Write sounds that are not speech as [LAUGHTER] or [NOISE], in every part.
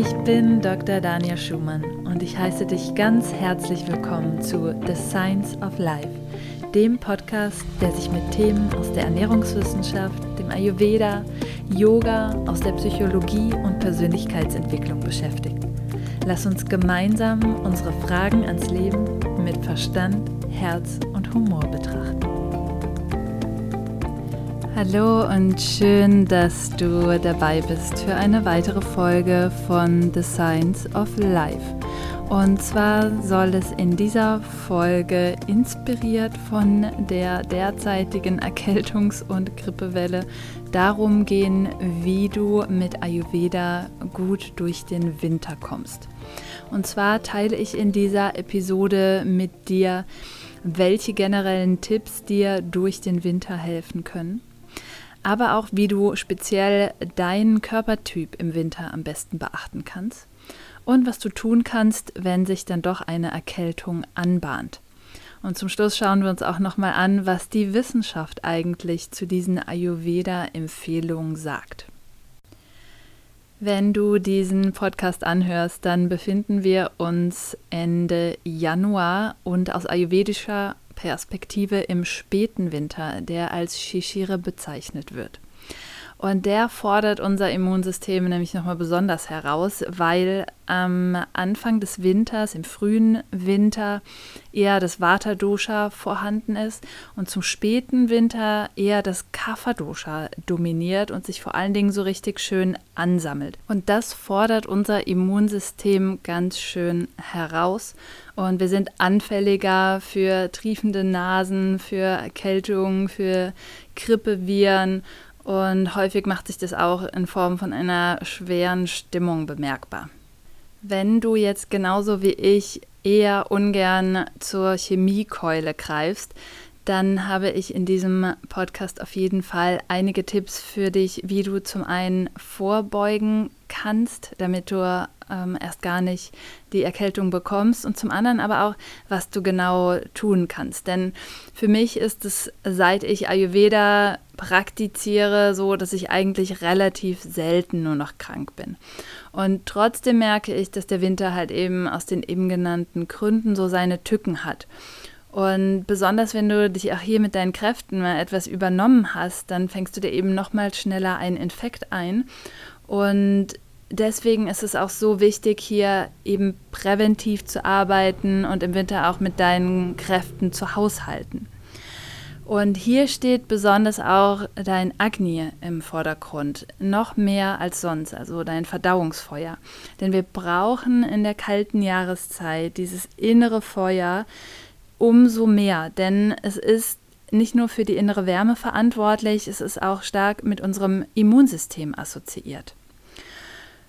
Ich bin Dr. Daniel Schumann und ich heiße dich ganz herzlich willkommen zu The Science of Life, dem Podcast, der sich mit Themen aus der Ernährungswissenschaft, dem Ayurveda, Yoga, aus der Psychologie und Persönlichkeitsentwicklung beschäftigt. Lass uns gemeinsam unsere Fragen ans Leben mit Verstand, Herz und Humor betrachten. Hallo und schön, dass du dabei bist für eine weitere Folge von The Science of Life. Und zwar soll es in dieser Folge inspiriert von der derzeitigen Erkältungs- und Grippewelle darum gehen, wie du mit Ayurveda gut durch den Winter kommst. Und zwar teile ich in dieser Episode mit dir, welche generellen Tipps dir durch den Winter helfen können aber auch wie du speziell deinen Körpertyp im Winter am besten beachten kannst und was du tun kannst, wenn sich dann doch eine Erkältung anbahnt. Und zum Schluss schauen wir uns auch nochmal an, was die Wissenschaft eigentlich zu diesen Ayurveda-Empfehlungen sagt. Wenn du diesen Podcast anhörst, dann befinden wir uns Ende Januar und aus ayurvedischer Perspektive im späten Winter, der als Shishire bezeichnet wird. Und der fordert unser Immunsystem nämlich nochmal besonders heraus, weil am Anfang des Winters, im frühen Winter, eher das Vata-Dosha vorhanden ist und zum späten Winter eher das Kapha-Dosha dominiert und sich vor allen Dingen so richtig schön ansammelt. Und das fordert unser Immunsystem ganz schön heraus. Und wir sind anfälliger für triefende Nasen, für Erkältungen, für Grippeviren und häufig macht sich das auch in Form von einer schweren Stimmung bemerkbar. Wenn du jetzt genauso wie ich eher ungern zur Chemiekeule greifst, dann habe ich in diesem Podcast auf jeden Fall einige Tipps für dich, wie du zum einen vorbeugen kannst, damit du ähm, erst gar nicht die Erkältung bekommst und zum anderen aber auch, was du genau tun kannst. Denn für mich ist es, seit ich Ayurveda praktiziere, so, dass ich eigentlich relativ selten nur noch krank bin. Und trotzdem merke ich, dass der Winter halt eben aus den eben genannten Gründen so seine Tücken hat. Und besonders wenn du dich auch hier mit deinen Kräften mal etwas übernommen hast, dann fängst du dir eben noch mal schneller einen Infekt ein. Und deswegen ist es auch so wichtig, hier eben präventiv zu arbeiten und im Winter auch mit deinen Kräften zu haushalten. Und hier steht besonders auch dein Agni im Vordergrund, noch mehr als sonst, also dein Verdauungsfeuer. Denn wir brauchen in der kalten Jahreszeit dieses innere Feuer umso mehr, denn es ist nicht nur für die innere Wärme verantwortlich, es ist auch stark mit unserem Immunsystem assoziiert.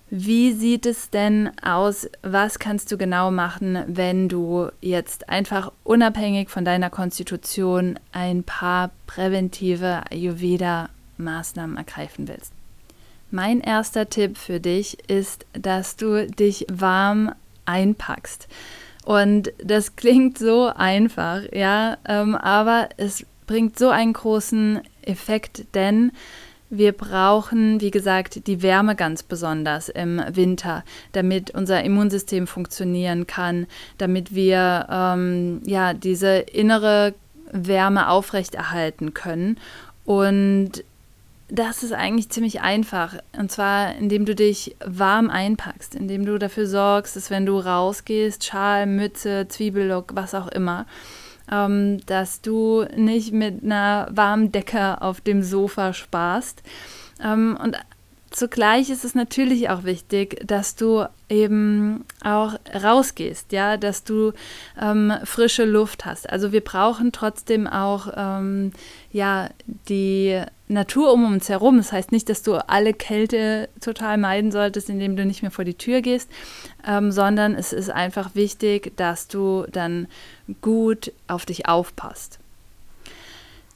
Wie sieht es denn aus? Was kannst du genau machen, wenn du jetzt einfach unabhängig von deiner Konstitution ein paar präventive Ayurveda-Maßnahmen ergreifen willst? Mein erster Tipp für dich ist, dass du dich warm einpackst. Und das [LAUGHS] klingt so einfach, ja, ähm, aber es bringt so einen großen Effekt, denn wir brauchen, wie gesagt, die Wärme ganz besonders im Winter, damit unser Immunsystem funktionieren kann, damit wir ähm, ja diese innere Wärme aufrechterhalten können. Und das ist eigentlich ziemlich einfach. Und zwar, indem du dich warm einpackst, indem du dafür sorgst, dass wenn du rausgehst, Schal, Mütze, Zwiebellock, was auch immer, ähm, dass du nicht mit einer warmen Decke auf dem Sofa sparst. Ähm, und zugleich ist es natürlich auch wichtig, dass du eben auch rausgehst, ja, dass du ähm, frische Luft hast. Also wir brauchen trotzdem auch ähm, ja die Natur um uns herum. Das heißt nicht, dass du alle Kälte total meiden solltest, indem du nicht mehr vor die Tür gehst, ähm, sondern es ist einfach wichtig, dass du dann gut auf dich aufpasst.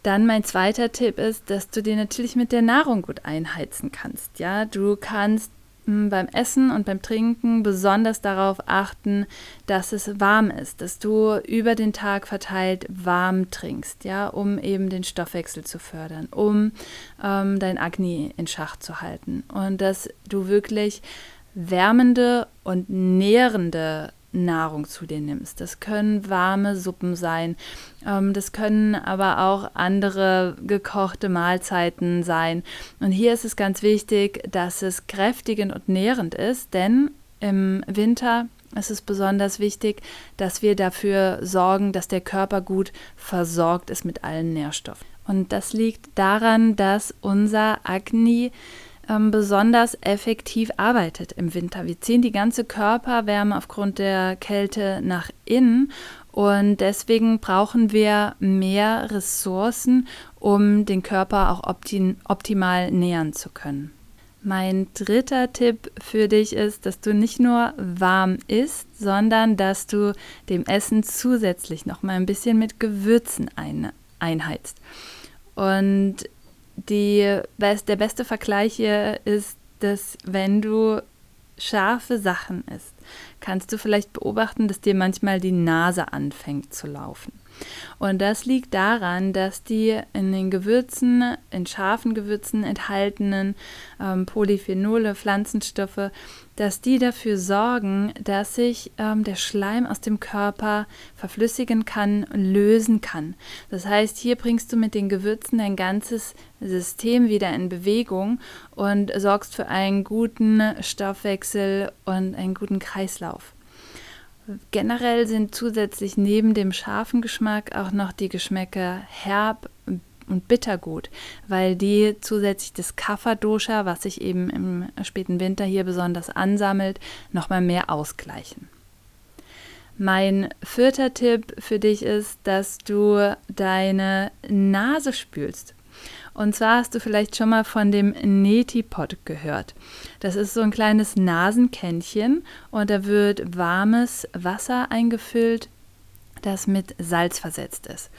Dann mein zweiter Tipp ist, dass du dir natürlich mit der Nahrung gut einheizen kannst. Ja, du kannst hm, beim Essen und beim Trinken besonders darauf achten, dass es warm ist, dass du über den Tag verteilt warm trinkst, ja, um eben den Stoffwechsel zu fördern, um ähm, dein Agni in Schach zu halten und dass du wirklich wärmende und nährende Nahrung zu dir nimmst. Das können warme Suppen sein, ähm, das können aber auch andere gekochte Mahlzeiten sein. Und hier ist es ganz wichtig, dass es kräftigend und nährend ist, denn im Winter ist es besonders wichtig, dass wir dafür sorgen, dass der Körper gut versorgt ist mit allen Nährstoffen. Und das liegt daran, dass unser Agni ähm, besonders effektiv arbeitet im Winter. Wir ziehen die ganze Körperwärme aufgrund der Kälte nach innen und deswegen brauchen wir mehr Ressourcen, um den Körper auch optim optimal nähern zu können. Mein dritter Tipp für dich ist, dass du nicht nur warm isst, sondern dass du dem Essen zusätzlich noch mal ein bisschen mit Gewürzen ein, einheizt. Und die, der beste Vergleich hier ist, dass wenn du scharfe Sachen isst, kannst du vielleicht beobachten, dass dir manchmal die Nase anfängt zu laufen. Und das liegt daran, dass die in den Gewürzen, in scharfen Gewürzen enthaltenen ähm, Polyphenole, Pflanzenstoffe, dass die dafür sorgen, dass sich ähm, der Schleim aus dem Körper verflüssigen kann, lösen kann. Das heißt, hier bringst du mit den Gewürzen dein ganzes System wieder in Bewegung und sorgst für einen guten Stoffwechsel und einen guten Kreislauf. Generell sind zusätzlich neben dem scharfen Geschmack auch noch die Geschmäcker herb und bittergut, weil die zusätzlich das Kapha-Dosha, was sich eben im späten Winter hier besonders ansammelt, nochmal mehr ausgleichen. Mein vierter Tipp für dich ist, dass du deine Nase spülst. Und zwar hast du vielleicht schon mal von dem Neti-Pot gehört. Das ist so ein kleines Nasenkännchen und da wird warmes Wasser eingefüllt, das mit Salz versetzt ist.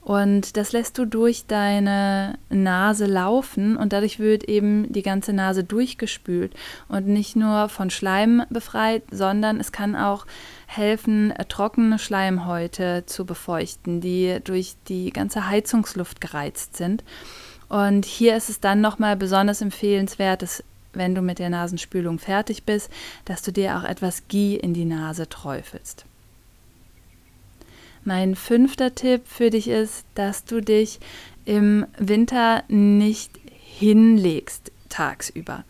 Und das lässt du durch deine Nase laufen und dadurch wird eben die ganze Nase durchgespült und nicht nur von Schleim befreit, sondern es kann auch helfen, trockene Schleimhäute zu befeuchten, die durch die ganze Heizungsluft gereizt sind. Und hier ist es dann nochmal besonders empfehlenswert, dass wenn du mit der Nasenspülung fertig bist, dass du dir auch etwas Ghee in die Nase träufelst. Mein fünfter Tipp für dich ist, dass du dich im Winter nicht hinlegst tagsüber,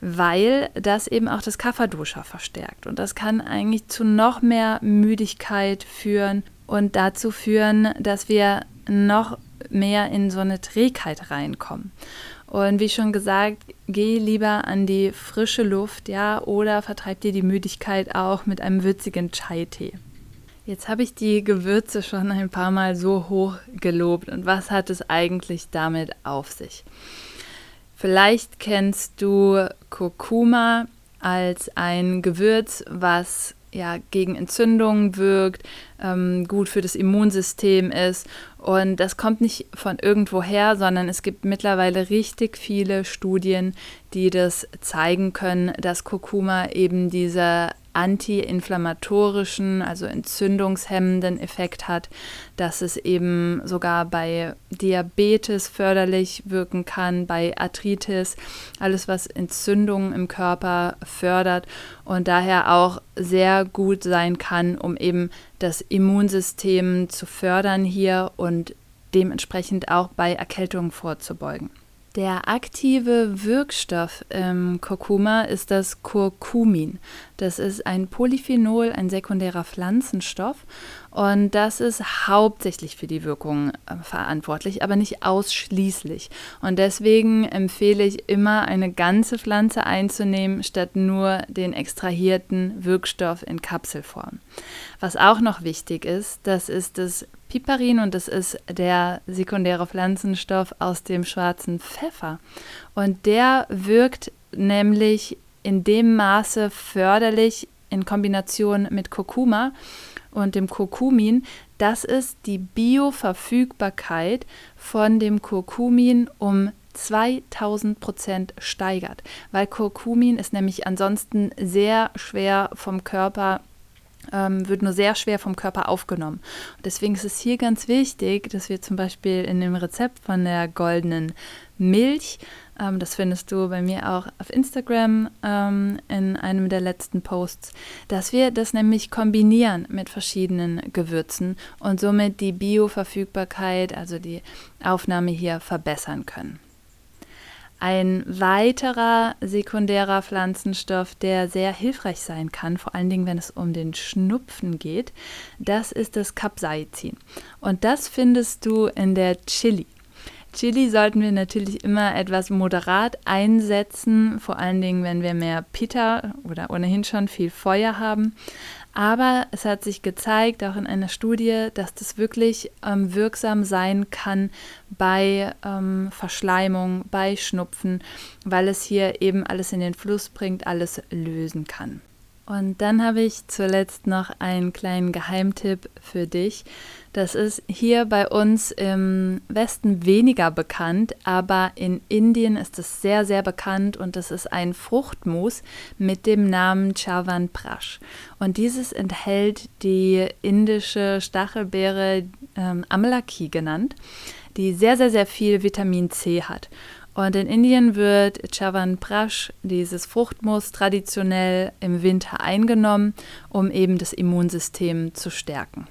weil das eben auch das Kafferduscher verstärkt und das kann eigentlich zu noch mehr Müdigkeit führen und dazu führen, dass wir noch mehr in so eine Trägheit reinkommen. Und wie schon gesagt, geh lieber an die frische Luft, ja, oder vertreib dir die Müdigkeit auch mit einem würzigen Chai-Tee. Jetzt habe ich die Gewürze schon ein paar Mal so hoch gelobt. Und was hat es eigentlich damit auf sich? Vielleicht kennst du Kurkuma als ein Gewürz, was ja, gegen Entzündungen wirkt, ähm, gut für das Immunsystem ist. Und das kommt nicht von irgendwoher, sondern es gibt mittlerweile richtig viele Studien, die das zeigen können, dass Kurkuma eben diese antiinflammatorischen, also entzündungshemmenden Effekt hat, dass es eben sogar bei Diabetes förderlich wirken kann, bei Arthritis, alles was Entzündungen im Körper fördert und daher auch sehr gut sein kann, um eben das Immunsystem zu fördern hier und dementsprechend auch bei Erkältungen vorzubeugen. Der aktive Wirkstoff im Kurkuma ist das Kurkumin. Das ist ein Polyphenol, ein sekundärer Pflanzenstoff und das ist hauptsächlich für die Wirkung äh, verantwortlich, aber nicht ausschließlich. Und deswegen empfehle ich immer, eine ganze Pflanze einzunehmen, statt nur den extrahierten Wirkstoff in Kapselform. Was auch noch wichtig ist, das ist das Piperin und das ist der sekundäre Pflanzenstoff aus dem schwarzen Pfeffer. Und der wirkt nämlich in dem Maße förderlich in Kombination mit Kurkuma und dem Kurkumin, dass es die Bioverfügbarkeit von dem Kurkumin um 2000 Prozent steigert, weil Kurkumin ist nämlich ansonsten sehr schwer vom Körper ähm, wird nur sehr schwer vom Körper aufgenommen. Deswegen ist es hier ganz wichtig, dass wir zum Beispiel in dem Rezept von der goldenen Milch, ähm, das findest du bei mir auch auf Instagram ähm, in einem der letzten Posts, dass wir das nämlich kombinieren mit verschiedenen Gewürzen und somit die Bioverfügbarkeit, also die Aufnahme hier verbessern können. Ein weiterer sekundärer Pflanzenstoff, der sehr hilfreich sein kann, vor allen Dingen, wenn es um den Schnupfen geht, das ist das Capsaicin. Und das findest du in der Chili. Chili sollten wir natürlich immer etwas moderat einsetzen, vor allen Dingen, wenn wir mehr Pita oder ohnehin schon viel Feuer haben. Aber es hat sich gezeigt, auch in einer Studie, dass das wirklich ähm, wirksam sein kann bei ähm, Verschleimung, bei Schnupfen, weil es hier eben alles in den Fluss bringt, alles lösen kann. Und dann habe ich zuletzt noch einen kleinen Geheimtipp für dich. Das ist hier bei uns im Westen weniger bekannt, aber in Indien ist es sehr, sehr bekannt und das ist ein Fruchtmus mit dem Namen Chavan Prash. Und dieses enthält die indische Stachelbeere ähm, Amalaki genannt, die sehr, sehr, sehr viel Vitamin C hat. Und in Indien wird Chavan Prash, dieses Fruchtmus, traditionell im Winter eingenommen, um eben das Immunsystem zu stärken.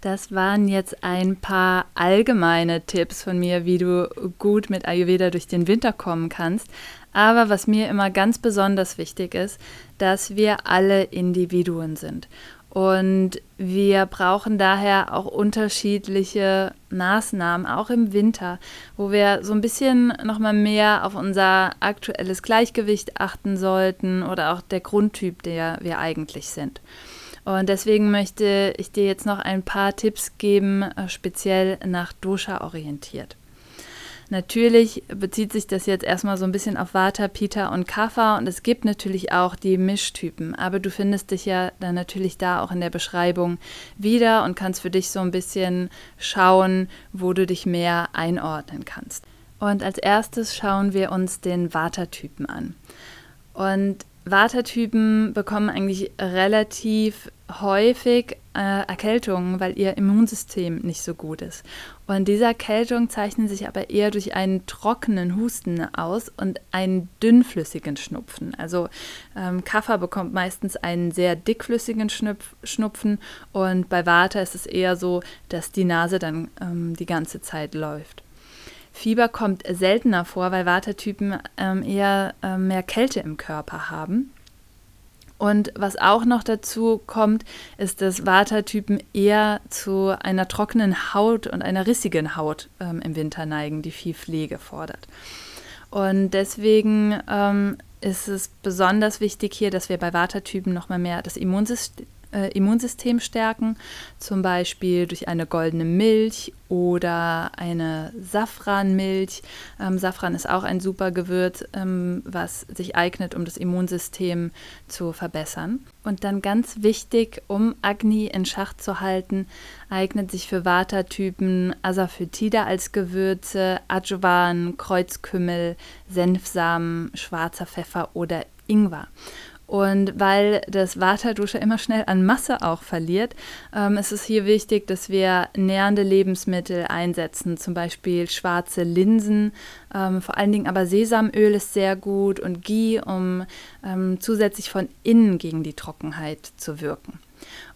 Das waren jetzt ein paar allgemeine Tipps von mir, wie du gut mit Ayurveda durch den Winter kommen kannst. Aber was mir immer ganz besonders wichtig ist, dass wir alle Individuen sind. Und wir brauchen daher auch unterschiedliche Maßnahmen, auch im Winter, wo wir so ein bisschen nochmal mehr auf unser aktuelles Gleichgewicht achten sollten oder auch der Grundtyp, der wir eigentlich sind. Und deswegen möchte ich dir jetzt noch ein paar Tipps geben, äh, speziell nach Dosha orientiert. Natürlich bezieht sich das jetzt erstmal so ein bisschen auf Vata, Pita und Kapha und es gibt natürlich auch die Mischtypen, aber du findest dich ja dann natürlich da auch in der Beschreibung wieder und kannst für dich so ein bisschen schauen, wo du dich mehr einordnen kannst. Und als erstes schauen wir uns den Vata-Typen an. Und Vata-Typen bekommen eigentlich relativ häufig äh, Erkältungen, weil ihr Immunsystem nicht so gut ist. Und diese Erkältungen zeichnen sich aber eher durch einen trockenen Husten aus und einen dünnflüssigen Schnupfen. Also ähm, Kaffer bekommt meistens einen sehr dickflüssigen Schnupf Schnupfen und bei Vata ist es eher so, dass die Nase dann ähm, die ganze Zeit läuft. Fieber kommt seltener vor, weil Vata-Typen ähm, eher äh, mehr Kälte im Körper haben. Und was auch noch dazu kommt, ist, dass Vata-Typen eher zu einer trockenen Haut und einer rissigen Haut ähm, im Winter neigen, die viel Pflege fordert. Und deswegen ähm, ist es besonders wichtig hier, dass wir bei Vata-Typen nochmal mehr das Immunsystem äh, Immunsystem stärken, zum Beispiel durch eine goldene Milch oder eine Safranmilch. Ähm, Safran ist auch ein super Gewürz, ähm, was sich eignet, um das Immunsystem zu verbessern. Und dann ganz wichtig, um Agni in Schach zu halten, eignet sich für Vata-Typen Asafoetida als Gewürze, Adjuvan, Kreuzkümmel, Senfsamen, schwarzer Pfeffer oder Ingwer. Und weil das Vata-Dusche immer schnell an Masse auch verliert, ähm, ist es hier wichtig, dass wir nährende Lebensmittel einsetzen, zum Beispiel schwarze Linsen, ähm, vor allen Dingen aber Sesamöl ist sehr gut und Ghee, um ähm, zusätzlich von innen gegen die Trockenheit zu wirken.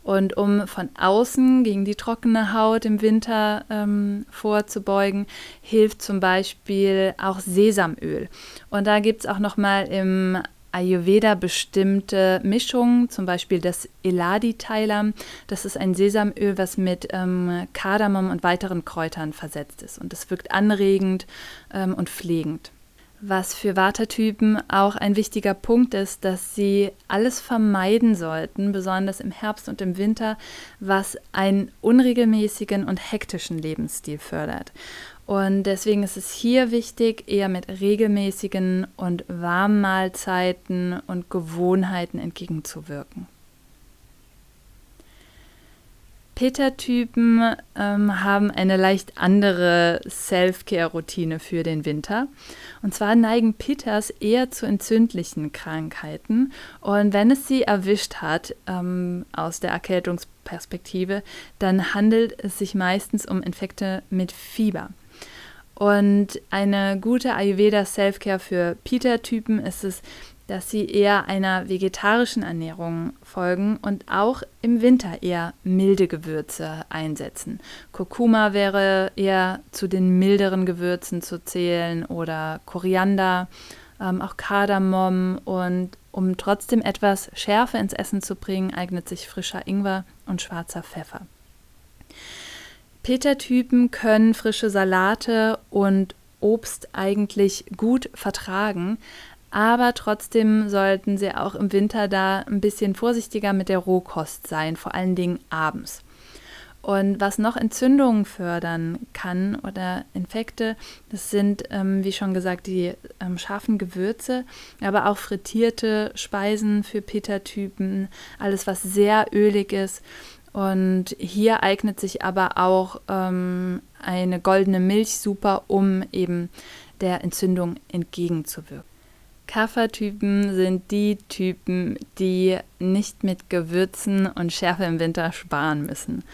Und um von außen gegen die trockene Haut im Winter ähm, vorzubeugen, hilft zum Beispiel auch Sesamöl. Und da gibt es auch nochmal im Ayurveda bestimmte Mischungen, zum Beispiel das Eladi-Thailam. Das ist ein Sesamöl, was mit ähm, Kardamom und weiteren Kräutern versetzt ist. Und das wirkt anregend ähm, und pflegend. Was für Watertypen auch ein wichtiger Punkt ist, dass sie alles vermeiden sollten, besonders im Herbst und im Winter, was einen unregelmäßigen und hektischen Lebensstil fördert. Und deswegen ist es hier wichtig, eher mit regelmäßigen und warmen Mahlzeiten und Gewohnheiten entgegenzuwirken. Peter-Typen ähm, haben eine leicht andere Self-Care-Routine für den Winter. Und zwar neigen Peters eher zu entzündlichen Krankheiten. Und wenn es sie erwischt hat, ähm, aus der Erkältungsperspektive, dann handelt es sich meistens um Infekte mit Fieber. Und eine gute Ayurveda Self-Care für Peter-Typen ist es, dass sie eher einer vegetarischen Ernährung folgen und auch im Winter eher milde Gewürze einsetzen. Kurkuma wäre eher zu den milderen Gewürzen zu zählen oder Koriander, ähm, auch Kardamom und um trotzdem etwas Schärfe ins Essen zu bringen, eignet sich frischer Ingwer und schwarzer Pfeffer. Peter-Typen können frische Salate und Obst eigentlich gut vertragen, aber trotzdem sollten sie auch im Winter da ein bisschen vorsichtiger mit der Rohkost sein, vor allen Dingen abends. Und was noch Entzündungen fördern kann oder Infekte, das sind, ähm, wie schon gesagt, die ähm, scharfen Gewürze, aber auch frittierte Speisen für Peter-Typen, alles, was sehr ölig ist. Und hier eignet sich aber auch ähm, eine goldene Milch super, um eben der Entzündung entgegenzuwirken. Kaffertypen sind die Typen, die nicht mit Gewürzen und Schärfe im Winter sparen müssen.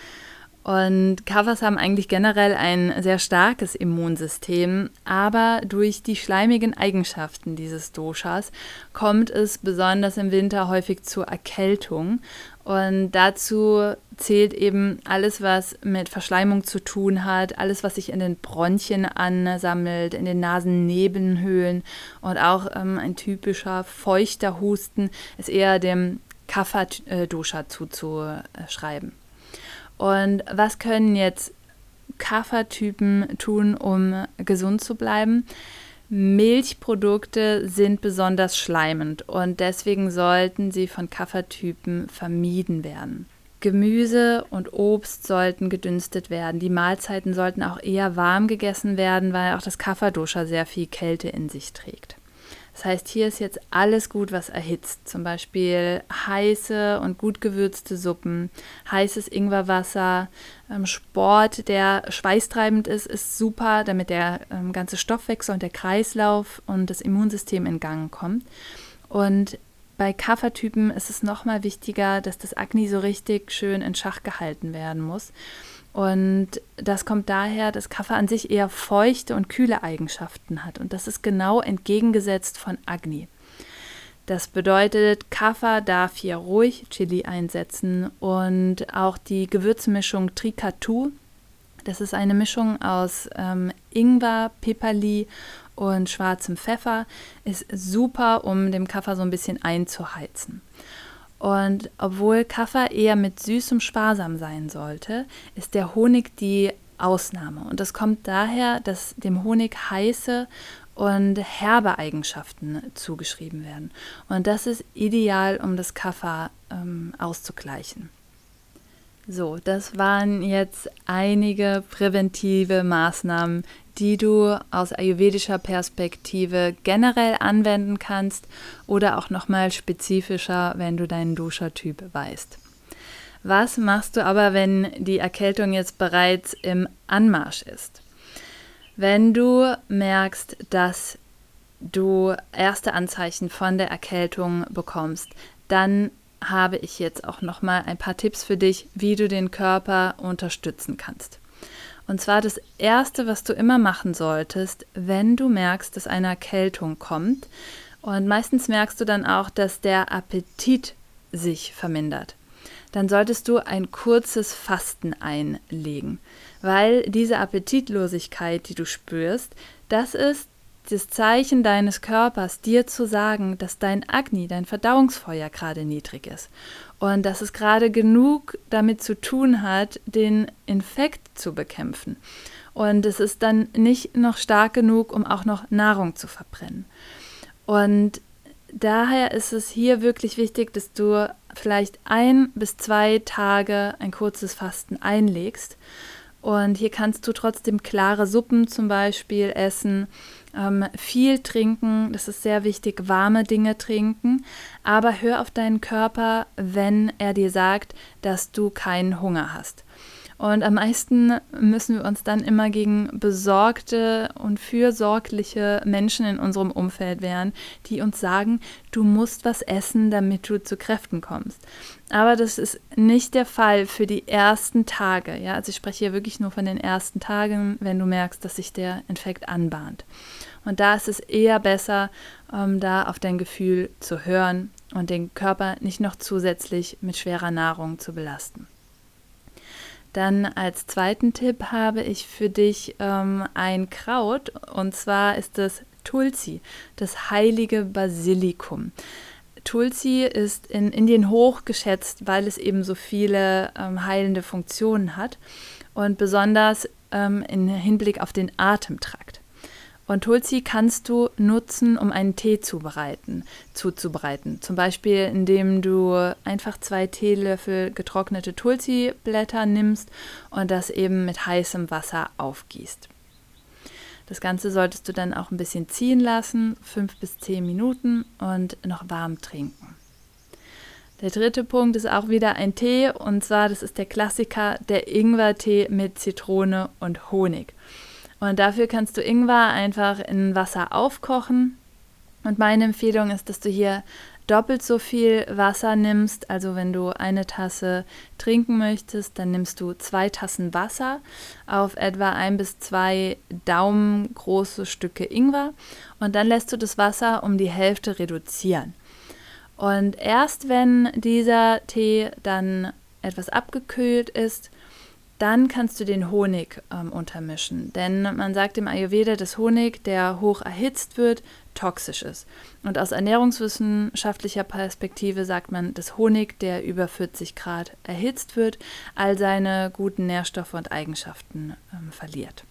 Und Kaffers haben eigentlich generell ein sehr starkes Immunsystem, aber durch die schleimigen Eigenschaften dieses Doshas kommt es besonders im Winter häufig zur Erkältung. Und dazu zählt eben alles, was mit Verschleimung zu tun hat, alles, was sich in den Bronchien ansammelt, in den Nasennebenhöhlen und auch ähm, ein typischer feuchter Husten ist eher dem Kapha-Dosha zuzuschreiben. Und was können jetzt Kapha-Typen tun, um gesund zu bleiben? Milchprodukte sind besonders schleimend und deswegen sollten sie von Kaffertypen vermieden werden. Gemüse und Obst sollten gedünstet werden. Die Mahlzeiten sollten auch eher warm gegessen werden, weil auch das Kafferdosha sehr viel Kälte in sich trägt. Das heißt, hier ist jetzt alles gut, was erhitzt. Zum Beispiel heiße und gut gewürzte Suppen, heißes Ingwerwasser, ähm, Sport, der schweißtreibend ist, ist super, damit der ähm, ganze Stoffwechsel und der Kreislauf und das Immunsystem in Gang kommt. Und bei Kaffertypen ist es nochmal wichtiger, dass das Agni so richtig schön in Schach gehalten werden muss. Und das kommt daher, dass Kaffee an sich eher feuchte und kühle Eigenschaften hat. Und das ist genau entgegengesetzt von Agni. Das bedeutet, Kaffa darf hier ruhig Chili einsetzen und auch die Gewürzmischung Trikatu. Das ist eine Mischung aus ähm, Ingwer, Pipperli und schwarzem Pfeffer ist super, um dem Kaffee so ein bisschen einzuheizen. Und obwohl Kaffee eher mit süßem sparsam sein sollte, ist der Honig die Ausnahme. Und das kommt daher, dass dem Honig heiße und herbe Eigenschaften zugeschrieben werden. Und das ist ideal, um das Kaffee ähm, auszugleichen. So, das waren jetzt einige präventive Maßnahmen, die du aus ayurvedischer Perspektive generell anwenden kannst oder auch nochmal spezifischer, wenn du deinen Dosha-Typ weißt. Was machst du aber, wenn die Erkältung jetzt bereits im Anmarsch ist? Wenn du merkst, dass du erste Anzeichen von der Erkältung bekommst, dann habe ich jetzt auch noch mal ein paar Tipps für dich, wie du den Körper unterstützen kannst. Und zwar das erste, was du immer machen solltest, wenn du merkst, dass eine Erkältung kommt. Und meistens merkst du dann auch, dass der Appetit sich vermindert. Dann solltest du ein kurzes Fasten einlegen, weil diese Appetitlosigkeit, die du spürst, das ist das Zeichen deines Körpers, dir zu sagen, dass dein Agni, dein Verdauungsfeuer gerade niedrig ist und dass es gerade genug damit zu tun hat, den Infekt zu bekämpfen. Und es ist dann nicht noch stark genug, um auch noch Nahrung zu verbrennen. Und daher ist es hier wirklich wichtig, dass du vielleicht ein bis zwei Tage ein kurzes Fasten einlegst. Und hier kannst du trotzdem klare Suppen zum Beispiel essen ähm, viel trinken, das ist sehr wichtig, warme Dinge trinken, aber hör auf deinen Körper, wenn er dir sagt, dass du keinen Hunger hast. Und am meisten müssen wir uns dann immer gegen besorgte und fürsorgliche Menschen in unserem Umfeld wehren, die uns sagen, du musst was essen, damit du zu Kräften kommst. Aber das ist nicht der Fall für die ersten Tage. Ja? Also ich spreche hier wirklich nur von den ersten Tagen, wenn du merkst, dass sich der Infekt anbahnt. Und da ist es eher besser, ähm, da auf dein Gefühl zu hören und den Körper nicht noch zusätzlich mit schwerer Nahrung zu belasten. Dann als zweiten Tipp habe ich für dich ähm, ein Kraut und zwar ist es Tulsi, das heilige Basilikum. Tulsi ist in Indien hoch geschätzt, weil es eben so viele ähm, heilende Funktionen hat und besonders ähm, im Hinblick auf den Atemtrakt. Und Tulsi kannst du nutzen, um einen Tee zubereiten, zuzubereiten. Zum Beispiel, indem du einfach zwei Teelöffel getrocknete Tulsi-Blätter nimmst und das eben mit heißem Wasser aufgießt. Das Ganze solltest du dann auch ein bisschen ziehen lassen, fünf bis zehn Minuten und noch warm trinken. Der dritte Punkt ist auch wieder ein Tee und zwar, das ist der Klassiker, der Ingwer-Tee mit Zitrone und Honig. Und dafür kannst du Ingwer einfach in Wasser aufkochen. Und meine Empfehlung ist, dass du hier doppelt so viel Wasser nimmst. Also wenn du eine Tasse trinken möchtest, dann nimmst du zwei Tassen Wasser auf etwa ein bis zwei Daumen große Stücke Ingwer und dann lässt du das Wasser um die Hälfte reduzieren. Und erst wenn dieser Tee dann etwas abgekühlt ist, dann kannst du den Honig ähm, untermischen. Denn man sagt im Ayurveda, dass Honig, der hoch erhitzt wird, toxisch ist. Und aus ernährungswissenschaftlicher Perspektive sagt man, dass Honig, der über 40 Grad erhitzt wird, all seine guten Nährstoffe und Eigenschaften ähm, verliert.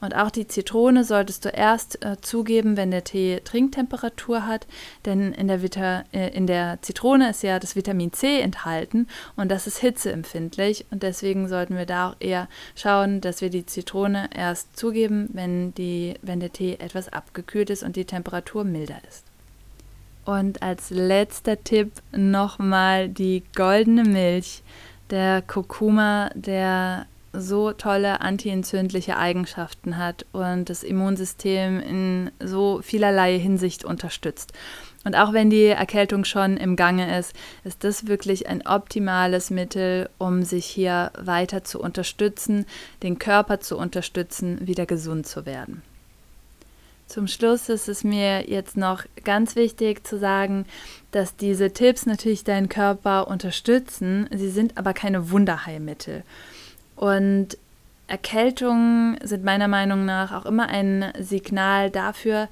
Und auch die Zitrone solltest du erst äh, zugeben, wenn der Tee Trinktemperatur hat, denn in der, Vita äh, in der Zitrone ist ja das Vitamin C enthalten und das ist hitzeempfindlich. Und deswegen sollten wir da auch eher schauen, dass wir die Zitrone erst zugeben, wenn, die, wenn der Tee etwas abgekühlt ist und die Temperatur milder ist. Und als letzter Tipp nochmal die goldene Milch, der Kurkuma, der so tolle antientzündliche Eigenschaften hat und das Immunsystem in so vielerlei Hinsicht unterstützt. Und auch wenn die Erkältung schon im Gange ist, ist das wirklich ein optimales Mittel, um sich hier weiter zu unterstützen, den Körper zu unterstützen, wieder gesund zu werden. Zum Schluss ist es mir jetzt noch ganz wichtig zu sagen, dass diese Tipps natürlich deinen Körper unterstützen, sie sind aber keine Wunderheilmittel. Und Erkältungen sind meiner Meinung nach auch immer ein Signal dafür,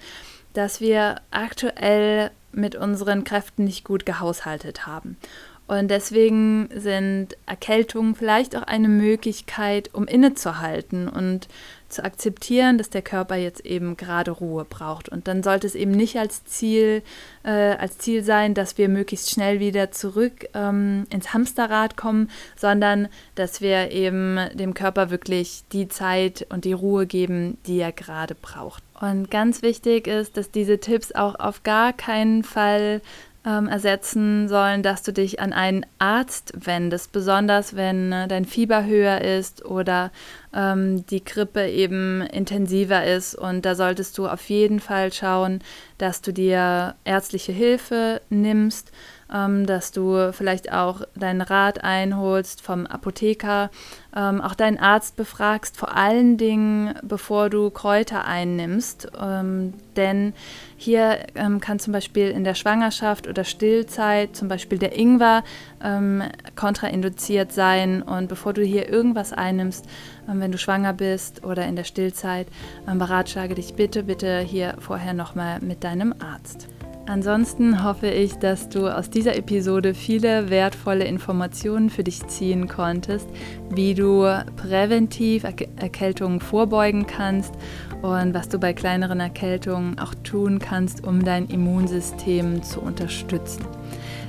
dass wir aktuell mit unseren Kräften nicht gut gehaushaltet haben. Und deswegen sind Erkältungen vielleicht auch eine Möglichkeit, um innezuhalten und zu akzeptieren, dass der Körper jetzt eben gerade Ruhe braucht. Und dann sollte es eben nicht als Ziel, äh, als Ziel sein, dass wir möglichst schnell wieder zurück ähm, ins Hamsterrad kommen, sondern dass wir eben dem Körper wirklich die Zeit und die Ruhe geben, die er gerade braucht. Und ganz wichtig ist, dass diese Tipps auch auf gar keinen Fall ähm, ersetzen sollen, dass du dich an einen Arzt wendest, besonders wenn äh, dein Fieber höher ist oder ähm, die Grippe eben intensiver ist. Und da solltest du auf jeden Fall schauen, dass du dir ärztliche Hilfe nimmst ähm, dass du vielleicht auch deinen Rat einholst vom Apotheker, ähm, auch deinen Arzt befragst, vor allen Dingen, bevor du Kräuter einnimmst. Ähm, denn hier ähm, kann zum Beispiel in der Schwangerschaft oder Stillzeit zum Beispiel der Ingwer ähm, kontrainduziert sein. Und bevor du hier irgendwas einnimmst, ähm, wenn du schwanger bist oder in der Stillzeit, beratschlage dich bitte, bitte hier vorher nochmal mit deinem Arzt. Ansonsten hoffe ich, dass du aus dieser Episode viele wertvolle Informationen für dich ziehen konntest, wie du präventiv Erkältungen vorbeugen kannst und was du bei kleineren Erkältungen auch tun kannst, um dein Immunsystem zu unterstützen.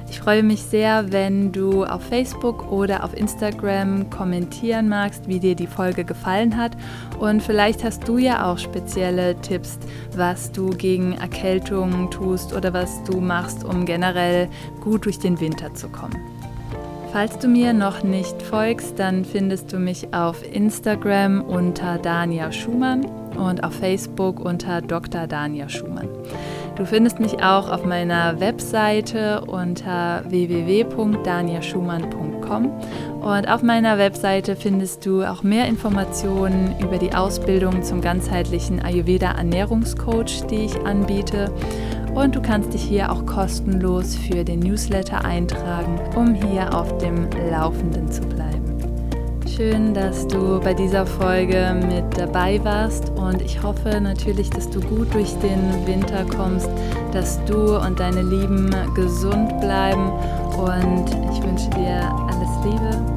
Ich freue mich sehr, wenn du auf Facebook oder auf Instagram kommentieren magst, wie dir die Folge gefallen hat. Und vielleicht hast du ja auch spezielle Tipps, was du gegen Erkältungen tust oder was du machst, um generell gut durch den Winter zu kommen. Falls du mir noch nicht folgst, dann findest du mich auf Instagram unter Dania Schumann und auf Facebook unter Dr. Dania Schumann. Du findest mich auch auf meiner Webseite unter www.daniaschumann.com und auf meiner Webseite findest du auch mehr Informationen über die Ausbildung zum ganzheitlichen Ayurveda Ernährungscoach, die ich anbiete. Und du kannst dich hier auch kostenlos für den Newsletter eintragen, um hier auf dem Laufenden zu bleiben. Schön, dass du bei dieser Folge mit dabei warst und ich hoffe natürlich, dass du gut durch den Winter kommst, dass du und deine Lieben gesund bleiben und ich wünsche dir alles Liebe